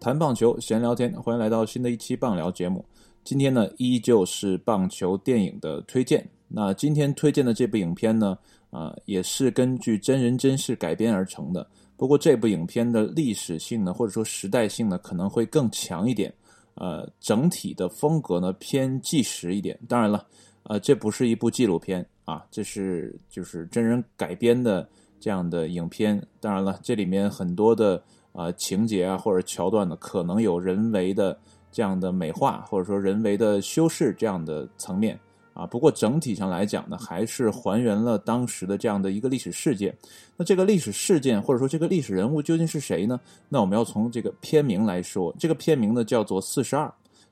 谈棒球，闲聊天，欢迎来到新的一期棒聊节目。今天呢，依旧是棒球电影的推荐。那今天推荐的这部影片呢，啊，也是根据真人真事改编而成的。不过这部影片的历史性呢，或者说时代性呢，可能会更强一点。呃，整体的风格呢偏纪实一点。当然了，呃，这不是一部纪录片啊，这是就是真人改编的这样的影片。当然了，这里面很多的。啊，情节啊，或者桥段呢，可能有人为的这样的美化，或者说人为的修饰这样的层面啊。不过整体上来讲呢，还是还原了当时的这样的一个历史事件。那这个历史事件或者说这个历史人物究竟是谁呢？那我们要从这个片名来说，这个片名呢叫做《四十二》，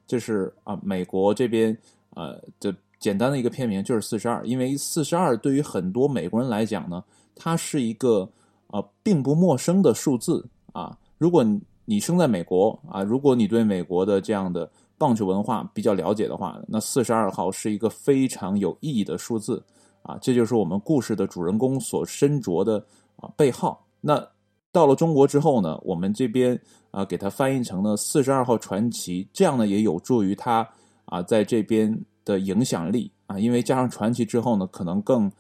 这是啊美国这边呃的简单的一个片名，就是四十二。因为四十二对于很多美国人来讲呢，它是一个啊并不陌生的数字。啊，如果你生在美国啊，如果你对美国的这样的棒球文化比较了解的话，那四十二号是一个非常有意义的数字啊，这就是我们故事的主人公所身着的啊背号。那到了中国之后呢，我们这边啊给它翻译成了四十二号传奇，这样呢也有助于他啊在这边的影响力啊，因为加上传奇之后呢，可能更。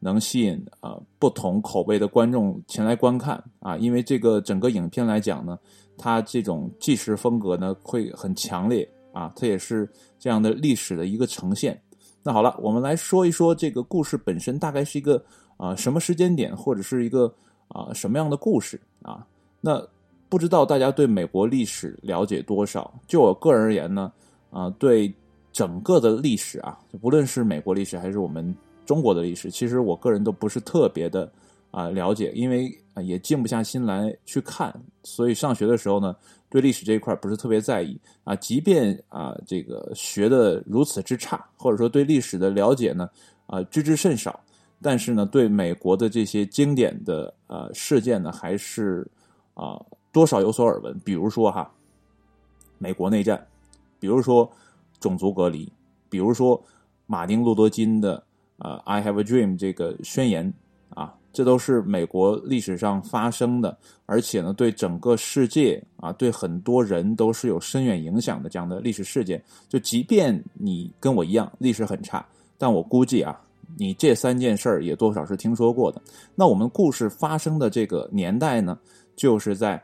能吸引啊不同口味的观众前来观看啊，因为这个整个影片来讲呢，它这种纪实风格呢会很强烈啊，它也是这样的历史的一个呈现。那好了，我们来说一说这个故事本身大概是一个啊什么时间点，或者是一个啊什么样的故事啊？那不知道大家对美国历史了解多少？就我个人而言呢，啊对整个的历史啊，就不论是美国历史还是我们。中国的历史，其实我个人都不是特别的啊了解，因为啊也静不下心来去看，所以上学的时候呢，对历史这一块不是特别在意啊。即便啊这个学的如此之差，或者说对历史的了解呢啊知之甚少，但是呢对美国的这些经典的呃事件呢还是啊多少有所耳闻。比如说哈，美国内战，比如说种族隔离，比如说马丁路德金的。呃，I have a dream 这个宣言啊，这都是美国历史上发生的，而且呢，对整个世界啊，对很多人都是有深远影响的这样的历史事件。就即便你跟我一样历史很差，但我估计啊，你这三件事儿也多少是听说过的。那我们故事发生的这个年代呢，就是在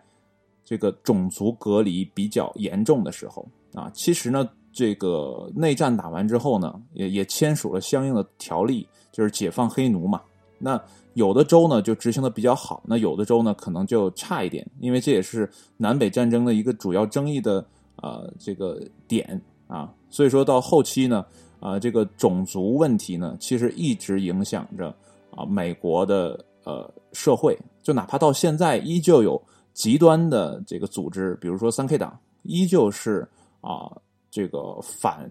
这个种族隔离比较严重的时候啊。其实呢。这个内战打完之后呢，也也签署了相应的条例，就是解放黑奴嘛。那有的州呢就执行的比较好，那有的州呢可能就差一点，因为这也是南北战争的一个主要争议的呃这个点啊。所以说到后期呢，啊这个种族问题呢，其实一直影响着啊美国的呃社会，就哪怕到现在依旧有极端的这个组织，比如说三 K 党，依旧是啊。这个反，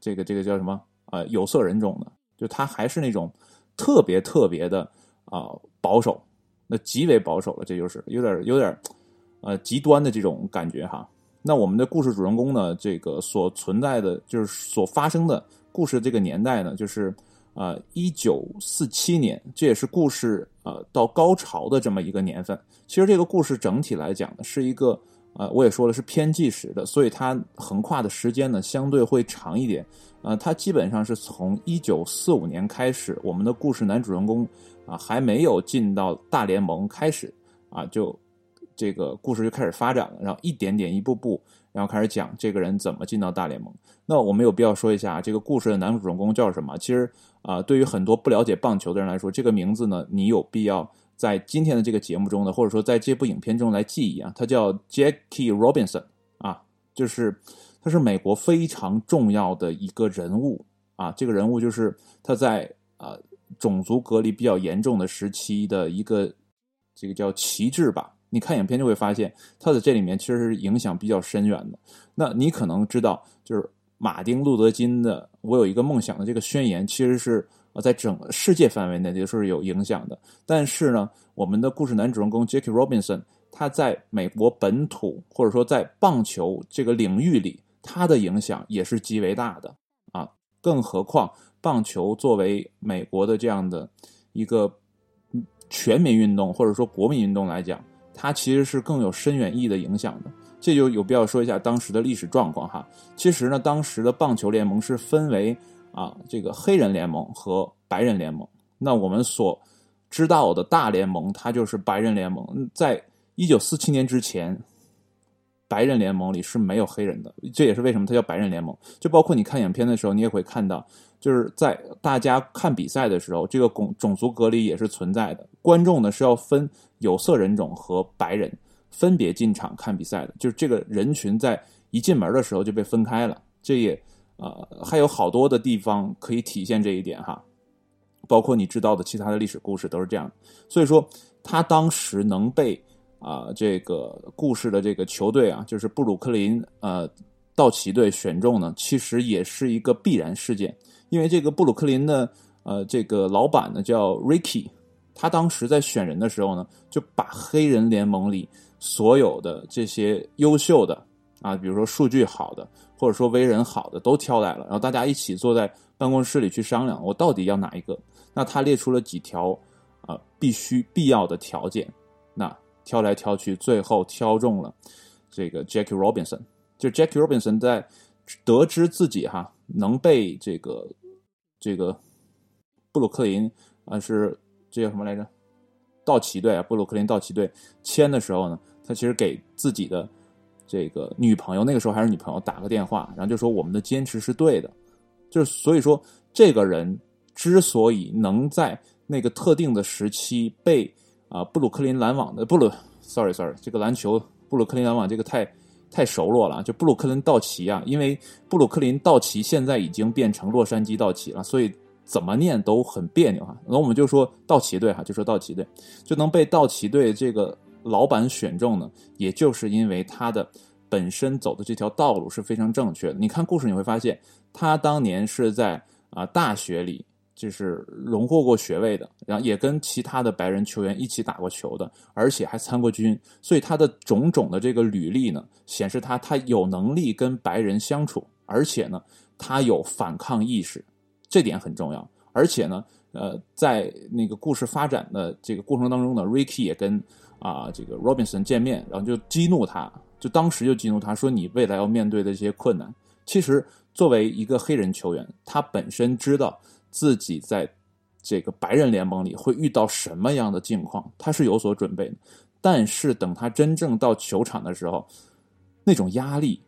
这个这个叫什么？呃，有色人种的，就他还是那种特别特别的啊保守，那极为保守了，这就是有点有点呃极端的这种感觉哈。那我们的故事主人公呢，这个所存在的就是所发生的故事这个年代呢，就是呃一九四七年，这也是故事呃到高潮的这么一个年份。其实这个故事整体来讲呢，是一个。呃，我也说了是偏纪实的，所以它横跨的时间呢相对会长一点。呃，它基本上是从一九四五年开始，我们的故事男主人公啊还没有进到大联盟开始啊，就这个故事就开始发展了，然后一点点一步步，然后开始讲这个人怎么进到大联盟。那我们有必要说一下这个故事的男主人公叫什么？其实啊，对于很多不了解棒球的人来说，这个名字呢，你有必要。在今天的这个节目中呢，或者说在这部影片中来记忆啊，他叫 Jackie Robinson 啊，就是他是美国非常重要的一个人物啊。这个人物就是他在啊种族隔离比较严重的时期的一个这个叫旗帜吧。你看影片就会发现他在这里面其实是影响比较深远的。那你可能知道，就是马丁路德金的“我有一个梦想”的这个宣言，其实是。啊，在整个世界范围内就是有影响的。但是呢，我们的故事男主人公 Jackie Robinson，他在美国本土或者说在棒球这个领域里，他的影响也是极为大的啊。更何况棒球作为美国的这样的一个全民运动或者说国民运动来讲，它其实是更有深远意义的影响的。这就有必要说一下当时的历史状况哈。其实呢，当时的棒球联盟是分为啊这个黑人联盟和白人联盟。那我们所知道的大联盟，它就是白人联盟。在一九四七年之前，白人联盟里是没有黑人的，这也是为什么它叫白人联盟。就包括你看影片的时候，你也会看到，就是在大家看比赛的时候，这个种种族隔离也是存在的。观众呢是要分有色人种和白人分别进场看比赛的，就是这个人群在一进门的时候就被分开了。这也呃还有好多的地方可以体现这一点哈。包括你知道的其他的历史故事都是这样，所以说他当时能被啊这个故事的这个球队啊，就是布鲁克林呃道奇队选中呢，其实也是一个必然事件，因为这个布鲁克林的呃这个老板呢叫 Ricky，他当时在选人的时候呢，就把黑人联盟里所有的这些优秀的啊，比如说数据好的，或者说为人好的都挑来了，然后大家一起坐在办公室里去商量，我到底要哪一个。那他列出了几条啊必须必要的条件，那挑来挑去，最后挑中了这个 Jackie Robinson。就 Jackie Robinson 在得知自己哈能被这个这个布鲁克林啊是这叫什么来着？道奇队啊，布鲁克林道奇队签的时候呢，他其实给自己的这个女朋友，那个时候还是女朋友打个电话，然后就说我们的坚持是对的。就是所以说这个人。之所以能在那个特定的时期被啊布鲁克林篮网的布鲁，sorry sorry，这个篮球布鲁克林篮网这个太太熟络了，就布鲁克林道奇啊，因为布鲁克林道奇现在已经变成洛杉矶道奇了，所以怎么念都很别扭哈。那我们就说道奇队哈，就说道奇队就能被道奇队这个老板选中呢，也就是因为他的本身走的这条道路是非常正确的。你看故事你会发现，他当年是在啊大学里。就是荣获过学位的，然后也跟其他的白人球员一起打过球的，而且还参过军，所以他的种种的这个履历呢，显示他他有能力跟白人相处，而且呢，他有反抗意识，这点很重要。而且呢，呃，在那个故事发展的这个过程当中呢，Ricky 也跟啊这个 Robinson 见面，然后就激怒他，就当时就激怒他说：“你未来要面对的这些困难。”其实作为一个黑人球员，他本身知道。自己在这个白人联盟里会遇到什么样的境况，他是有所准备的。但是等他真正到球场的时候，那种压力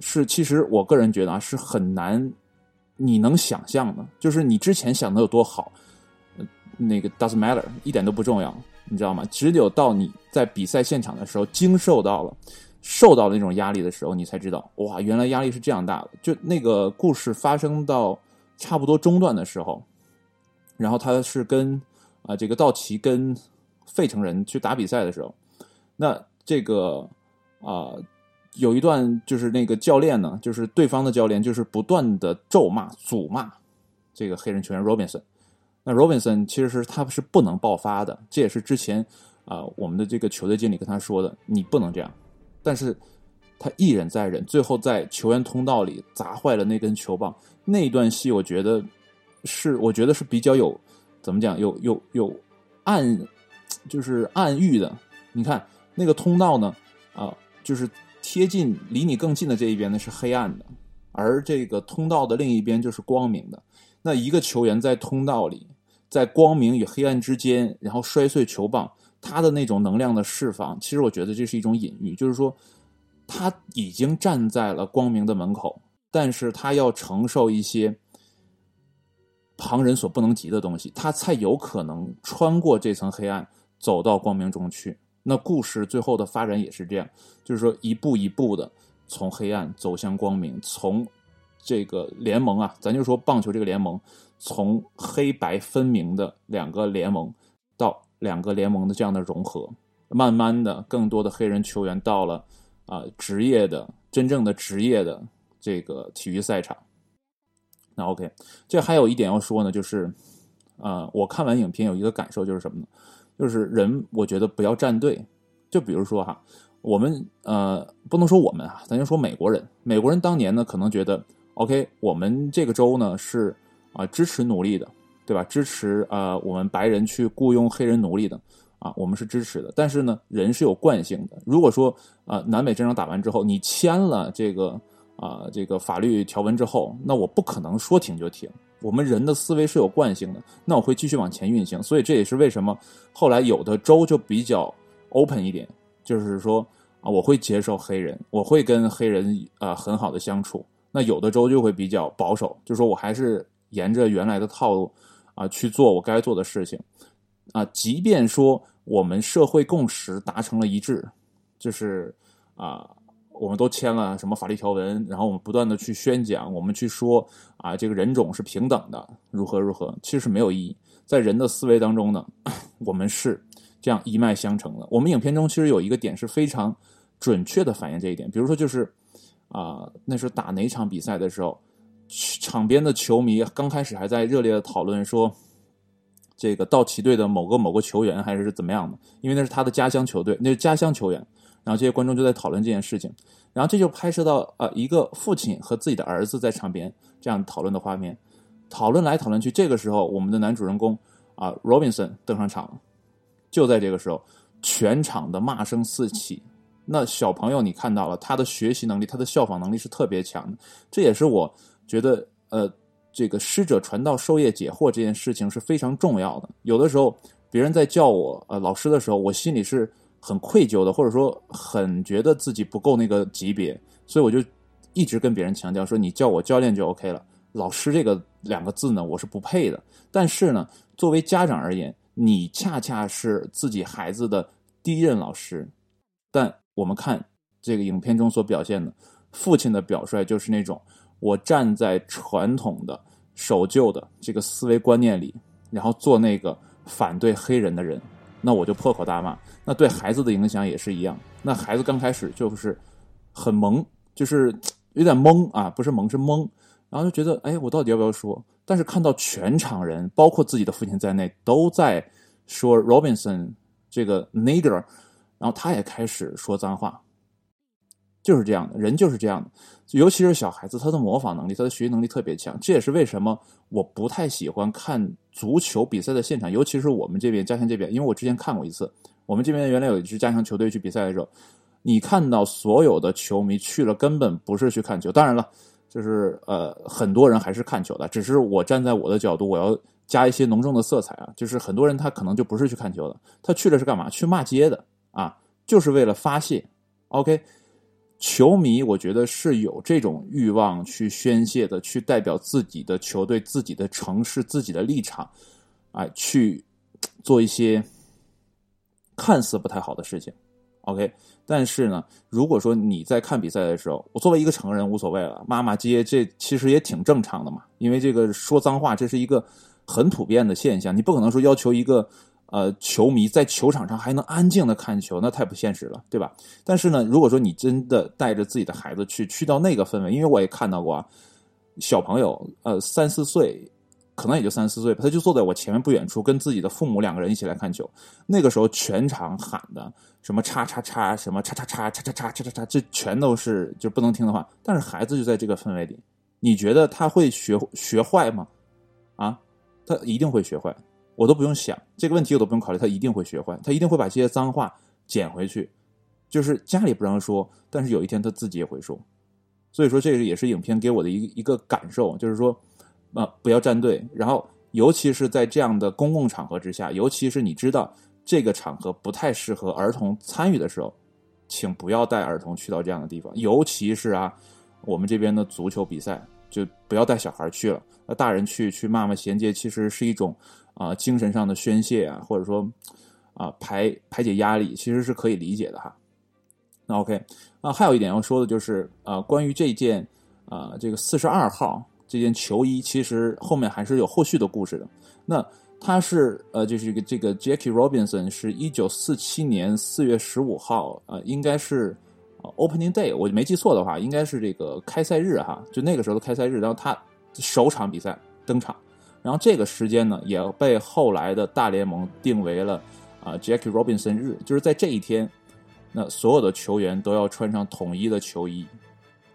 是，其实我个人觉得啊，是很难你能想象的。就是你之前想的有多好，那个 doesn't matter，一点都不重要，你知道吗？只有到你在比赛现场的时候，经受到了、受到了那种压力的时候，你才知道，哇，原来压力是这样大的。就那个故事发生到。差不多中段的时候，然后他是跟啊这个道奇跟费城人去打比赛的时候，那这个啊有一段就是那个教练呢，就是对方的教练就是不断的咒骂、诅骂这个黑人球员 Robinson。那 Robinson 其实是他是不能爆发的，这也是之前啊我们的这个球队经理跟他说的，你不能这样。但是他一忍再忍，最后在球员通道里砸坏了那根球棒。那段戏我觉得是，我觉得是比较有怎么讲，有有有暗，就是暗喻的。你看那个通道呢，啊，就是贴近离你更近的这一边呢是黑暗的，而这个通道的另一边就是光明的。那一个球员在通道里，在光明与黑暗之间，然后摔碎球棒，他的那种能量的释放，其实我觉得这是一种隐喻，就是说他已经站在了光明的门口。但是他要承受一些旁人所不能及的东西，他才有可能穿过这层黑暗，走到光明中去。那故事最后的发展也是这样，就是说一步一步的从黑暗走向光明，从这个联盟啊，咱就说棒球这个联盟，从黑白分明的两个联盟到两个联盟的这样的融合，慢慢的，更多的黑人球员到了啊职业的真正的职业的。这个体育赛场，那 OK，这还有一点要说呢，就是，呃，我看完影片有一个感受就是什么呢？就是人，我觉得不要站队。就比如说哈，我们呃，不能说我们啊，咱就说美国人。美国人当年呢，可能觉得 OK，我们这个州呢是啊支持奴隶的，对吧？支持啊我们白人去雇佣黑人奴隶的。啊，我们是支持的。但是呢，人是有惯性的。如果说啊，南北战争打完之后，你签了这个啊这个法律条文之后，那我不可能说停就停。我们人的思维是有惯性的，那我会继续往前运行。所以这也是为什么后来有的州就比较 open 一点，就是说啊，我会接受黑人，我会跟黑人啊很好的相处。那有的州就会比较保守，就说我还是沿着原来的套路啊去做我该做的事情。啊，即便说我们社会共识达成了一致，就是啊，我们都签了什么法律条文，然后我们不断的去宣讲，我们去说啊，这个人种是平等的，如何如何，其实是没有意义。在人的思维当中呢，我们是这样一脉相承的。我们影片中其实有一个点是非常准确的反映这一点，比如说就是啊，那时候打哪场比赛的时候，场边的球迷刚开始还在热烈的讨论说。这个道奇队的某个某个球员还是怎么样的？因为那是他的家乡球队，那是家乡球员。然后这些观众就在讨论这件事情，然后这就拍摄到呃一个父亲和自己的儿子在场边这样讨论的画面，讨论来讨论去。这个时候，我们的男主人公啊，Robinson 登上场了。就在这个时候，全场的骂声四起。那小朋友，你看到了他的学习能力，他的效仿能力是特别强的。这也是我觉得呃。这个师者传道授业解惑这件事情是非常重要的。有的时候别人在叫我呃老师的时候，我心里是很愧疚的，或者说很觉得自己不够那个级别，所以我就一直跟别人强调说：“你叫我教练就 OK 了，老师这个两个字呢，我是不配的。”但是呢，作为家长而言，你恰恰是自己孩子的第一任老师。但我们看这个影片中所表现的父亲的表率，就是那种。我站在传统的守旧的这个思维观念里，然后做那个反对黑人的人，那我就破口大骂。那对孩子的影响也是一样。那孩子刚开始就是很懵，就是有点懵啊，不是懵是懵，然后就觉得哎，我到底要不要说？但是看到全场人，包括自己的父亲在内，都在说 Robinson 这个 nigger，然后他也开始说脏话。就是这样的人，就是这样的，尤其是小孩子，他的模仿能力，他的学习能力特别强。这也是为什么我不太喜欢看足球比赛的现场，尤其是我们这边家乡这边，因为我之前看过一次，我们这边原来有一支家乡球队去比赛的时候，你看到所有的球迷去了，根本不是去看球。当然了，就是呃，很多人还是看球的，只是我站在我的角度，我要加一些浓重的色彩啊。就是很多人他可能就不是去看球的，他去了是干嘛？去骂街的啊，就是为了发泄。OK。球迷，我觉得是有这种欲望去宣泄的，去代表自己的球队、自己的城市、自己的立场，啊，去做一些看似不太好的事情。OK，但是呢，如果说你在看比赛的时候，我作为一个成人无所谓了，骂骂街这其实也挺正常的嘛，因为这个说脏话这是一个很普遍的现象，你不可能说要求一个。呃，球迷在球场上还能安静的看球，那太不现实了，对吧？但是呢，如果说你真的带着自己的孩子去，去到那个氛围，因为我也看到过啊，小朋友，呃，三四岁，可能也就三四岁，他就坐在我前面不远处，跟自己的父母两个人一起来看球。那个时候全场喊的什么叉叉叉，什么叉叉叉叉叉叉叉叉叉，这全都是就不能听的话。但是孩子就在这个氛围里，你觉得他会学学坏吗？啊，他一定会学坏。我都不用想这个问题，我都不用考虑，他一定会学坏，他一定会把这些脏话捡回去。就是家里不让说，但是有一天他自己也会说。所以说，这个也是影片给我的一个一个感受，就是说，啊，不要站队。然后，尤其是在这样的公共场合之下，尤其是你知道这个场合不太适合儿童参与的时候，请不要带儿童去到这样的地方。尤其是啊，我们这边的足球比赛，就不要带小孩去了。那大人去去骂骂衔接，其实是一种。啊，精神上的宣泄啊，或者说啊排排解压力，其实是可以理解的哈。那 OK，啊，还有一点要说的就是啊，关于这件啊这个四十二号这件球衣，其实后面还是有后续的故事的。那他是呃，就是这个这个 Jackie Robinson 是一九四七年四月十五号啊，应该是 Opening Day，我没记错的话，应该是这个开赛日哈，就那个时候的开赛日，然后他首场比赛登场。然后这个时间呢，也被后来的大联盟定为了啊，Jackie Robinson 日，就是在这一天，那所有的球员都要穿上统一的球衣，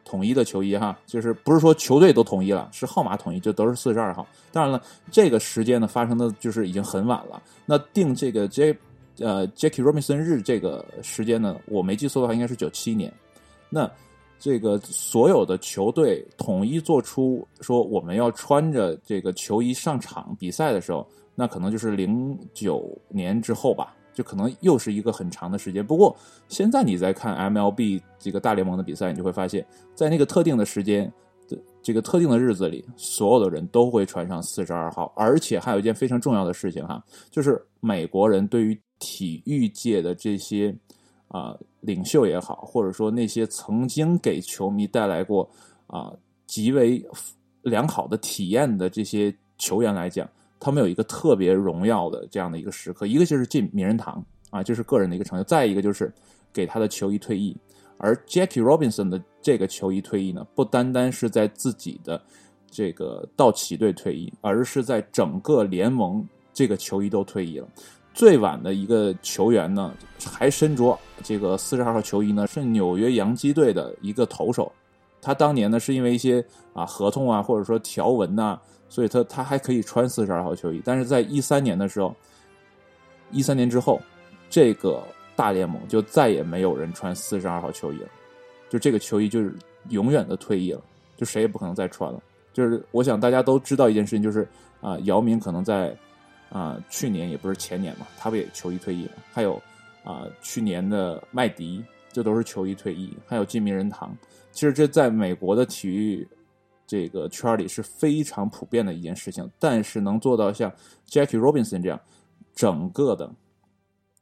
统一的球衣哈，就是不是说球队都统一了，是号码统一，就都是四十二号。当然了，这个时间呢发生的就是已经很晚了。那定这个 J 呃 Jackie Robinson 日这个时间呢，我没记错的话，应该是九七年。那这个所有的球队统一做出说我们要穿着这个球衣上场比赛的时候，那可能就是零九年之后吧，就可能又是一个很长的时间。不过现在你在看 MLB 这个大联盟的比赛，你就会发现，在那个特定的时间的这个特定的日子里，所有的人都会穿上四十二号，而且还有一件非常重要的事情哈，就是美国人对于体育界的这些。啊，领袖也好，或者说那些曾经给球迷带来过啊极为良好的体验的这些球员来讲，他们有一个特别荣耀的这样的一个时刻，一个就是进名人堂啊，就是个人的一个成就；再一个就是给他的球衣退役。而 Jackie Robinson 的这个球衣退役呢，不单单是在自己的这个道奇队退役，而是在整个联盟这个球衣都退役了。最晚的一个球员呢，还身着这个四十二号球衣呢，是纽约洋基队的一个投手。他当年呢，是因为一些啊合同啊，或者说条文呐，所以他他还可以穿四十二号球衣。但是在一三年的时候，一三年之后，这个大联盟就再也没有人穿四十二号球衣了，就这个球衣就是永远的退役了，就谁也不可能再穿了。就是我想大家都知道一件事情，就是啊，姚明可能在。啊，去年也不是前年嘛，他不也球衣退役了？还有啊，去年的麦迪，这都是球衣退役，还有进名人堂。其实这在美国的体育这个圈里是非常普遍的一件事情。但是能做到像 Jackie Robinson 这样，整个的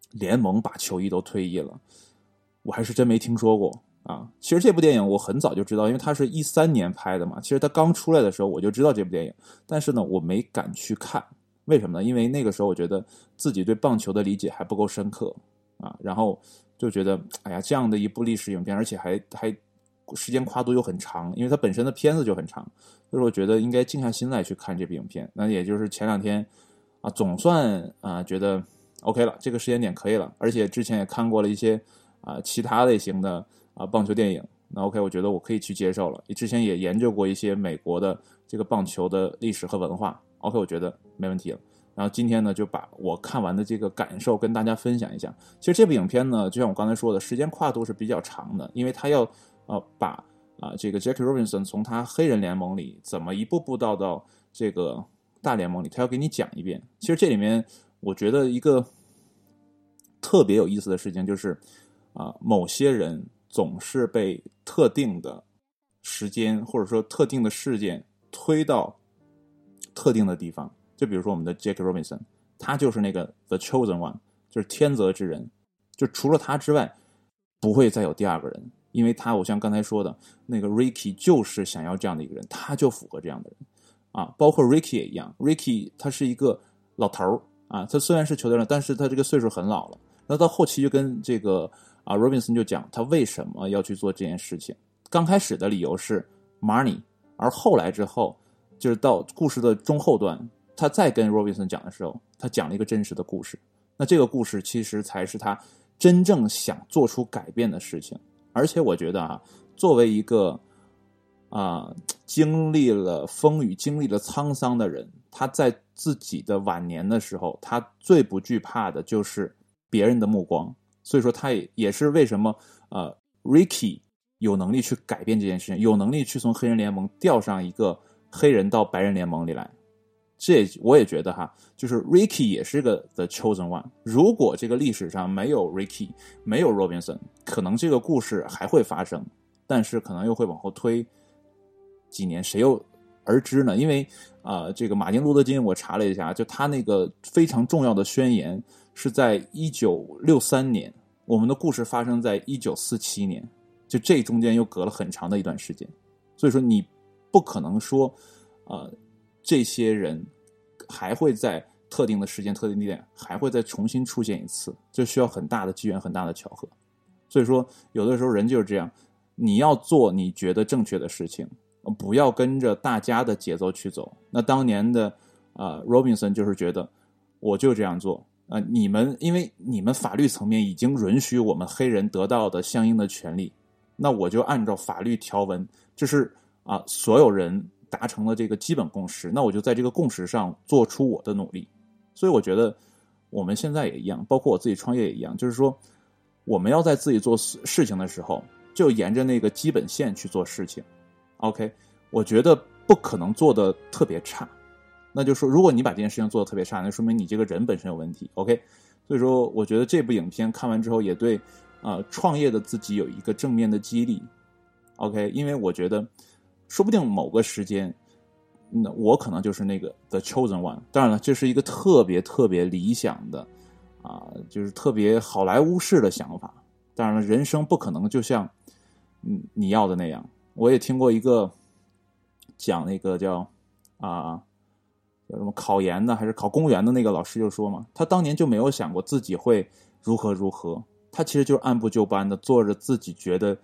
联盟把球衣都退役了，我还是真没听说过啊。其实这部电影我很早就知道，因为它是一三年拍的嘛。其实它刚出来的时候我就知道这部电影，但是呢，我没敢去看。为什么呢？因为那个时候我觉得自己对棒球的理解还不够深刻啊，然后就觉得哎呀，这样的一部历史影片，而且还还时间跨度又很长，因为它本身的片子就很长，所以我觉得应该静下心来去看这部影片。那也就是前两天啊，总算啊觉得 OK 了，这个时间点可以了，而且之前也看过了一些啊其他类型的啊棒球电影，那 OK，我觉得我可以去接受了。之前也研究过一些美国的这个棒球的历史和文化。OK，我觉得没问题了。然后今天呢，就把我看完的这个感受跟大家分享一下。其实这部影片呢，就像我刚才说的，时间跨度是比较长的，因为他要呃把啊这个 Jackie Robinson 从他黑人联盟里怎么一步步到到这个大联盟里，他要给你讲一遍。其实这里面我觉得一个特别有意思的事情就是啊，某些人总是被特定的时间或者说特定的事件推到。特定的地方，就比如说我们的 Jack Robinson，他就是那个 The Chosen One，就是天择之人，就除了他之外，不会再有第二个人，因为他我像刚才说的那个 Ricky 就是想要这样的一个人，他就符合这样的人啊，包括 Ricky 也一样，Ricky 他是一个老头儿啊，他虽然是球队了，但是他这个岁数很老了，那到后期就跟这个啊 Robinson 就讲他为什么要去做这件事情，刚开始的理由是 money，而后来之后。就是到故事的中后段，他再跟 Robinson 讲的时候，他讲了一个真实的故事。那这个故事其实才是他真正想做出改变的事情。而且我觉得啊，作为一个啊经历了风雨、经历了沧桑的人，他在自己的晚年的时候，他最不惧怕的就是别人的目光。所以说，他也也是为什么呃 Ricky 有能力去改变这件事情，有能力去从黑人联盟调上一个。黑人到白人联盟里来，这我也觉得哈，就是 Ricky 也是个 The Chosen One。如果这个历史上没有 Ricky，没有 Robinson，可能这个故事还会发生，但是可能又会往后推几年，谁又而知呢？因为啊，这个马丁路德金，我查了一下，就他那个非常重要的宣言是在一九六三年，我们的故事发生在一九四七年，就这中间又隔了很长的一段时间，所以说你。不可能说，呃，这些人还会在特定的时间、特定地点还会再重新出现一次，这需要很大的机缘、很大的巧合。所以说，有的时候人就是这样，你要做你觉得正确的事情，不要跟着大家的节奏去走。那当年的啊，Robinson 就是觉得我就这样做啊，你们因为你们法律层面已经允许我们黑人得到的相应的权利，那我就按照法律条文，就是。啊，所有人达成了这个基本共识，那我就在这个共识上做出我的努力。所以我觉得，我们现在也一样，包括我自己创业也一样，就是说，我们要在自己做事情的时候，就沿着那个基本线去做事情。OK，我觉得不可能做的特别差。那就说，如果你把这件事情做的特别差，那说明你这个人本身有问题。OK，所以说，我觉得这部影片看完之后，也对啊创业的自己有一个正面的激励。OK，因为我觉得，说不定某个时间。那我可能就是那个 the chosen one。当然了，这是一个特别特别理想的，啊，就是特别好莱坞式的想法。当然了，人生不可能就像嗯你要的那样。我也听过一个讲那个叫啊叫什么考研的还是考公务员的那个老师就说嘛，他当年就没有想过自己会如何如何，他其实就是按部就班的做着自己觉得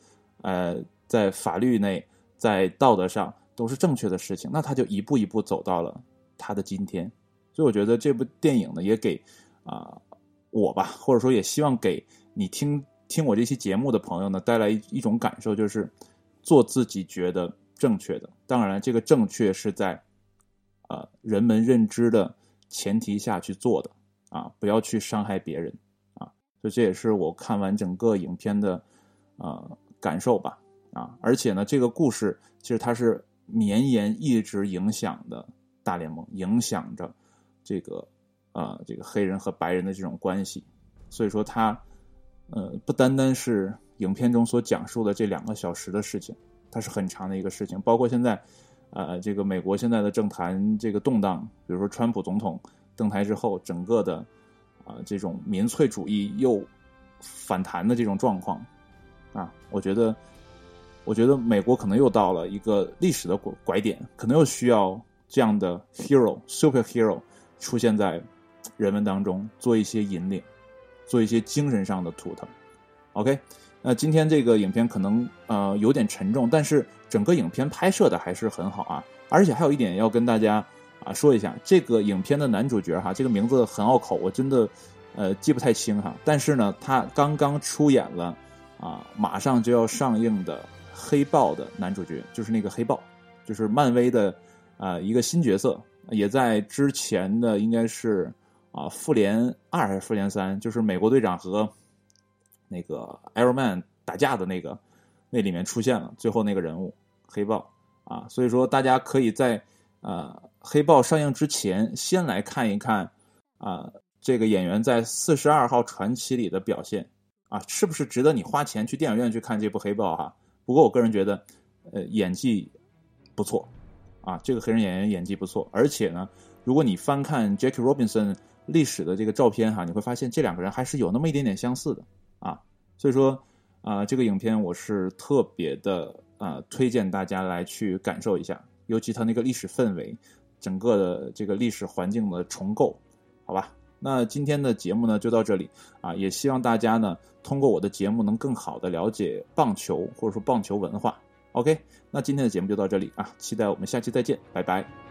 呃在法律内在道德上。都是正确的事情，那他就一步一步走到了他的今天。所以我觉得这部电影呢，也给啊我吧，或者说也希望给你听听我这期节目的朋友呢，带来一一种感受，就是做自己觉得正确的。当然，这个正确是在啊人们认知的前提下去做的啊，不要去伤害别人啊。所以这也是我看完整个影片的呃感受吧啊。而且呢，这个故事其实它是。绵延一直影响的大联盟，影响着这个呃这个黑人和白人的这种关系，所以说它呃不单单是影片中所讲述的这两个小时的事情，它是很长的一个事情。包括现在呃这个美国现在的政坛这个动荡，比如说川普总统登台之后，整个的啊这种民粹主义又反弹的这种状况啊，我觉得。我觉得美国可能又到了一个历史的拐拐点，可能又需要这样的 hero superhero 出现在人们当中，做一些引领，做一些精神上的图腾。OK，那今天这个影片可能呃有点沉重，但是整个影片拍摄的还是很好啊。而且还有一点要跟大家啊说一下，这个影片的男主角哈，这个名字很拗口，我真的呃记不太清哈。但是呢，他刚刚出演了啊，马上就要上映的。黑豹的男主角就是那个黑豹，就是漫威的啊一个新角色，也在之前的应该是啊复联二还是复联三，就是美国队长和那个 Iron Man 打架的那个那里面出现了，最后那个人物黑豹啊，所以说大家可以在呃黑豹上映之前先来看一看啊这个演员在四十二号传奇里的表现啊，是不是值得你花钱去电影院去看这部黑豹哈？不过我个人觉得，呃，演技不错，啊，这个黑人演员演技不错，而且呢，如果你翻看 Jackie Robinson 历史的这个照片哈，你会发现这两个人还是有那么一点点相似的啊，所以说啊，这个影片我是特别的啊，推荐大家来去感受一下，尤其它那个历史氛围，整个的这个历史环境的重构，好吧。那今天的节目呢就到这里啊，也希望大家呢通过我的节目能更好的了解棒球或者说棒球文化。OK，那今天的节目就到这里啊，期待我们下期再见，拜拜。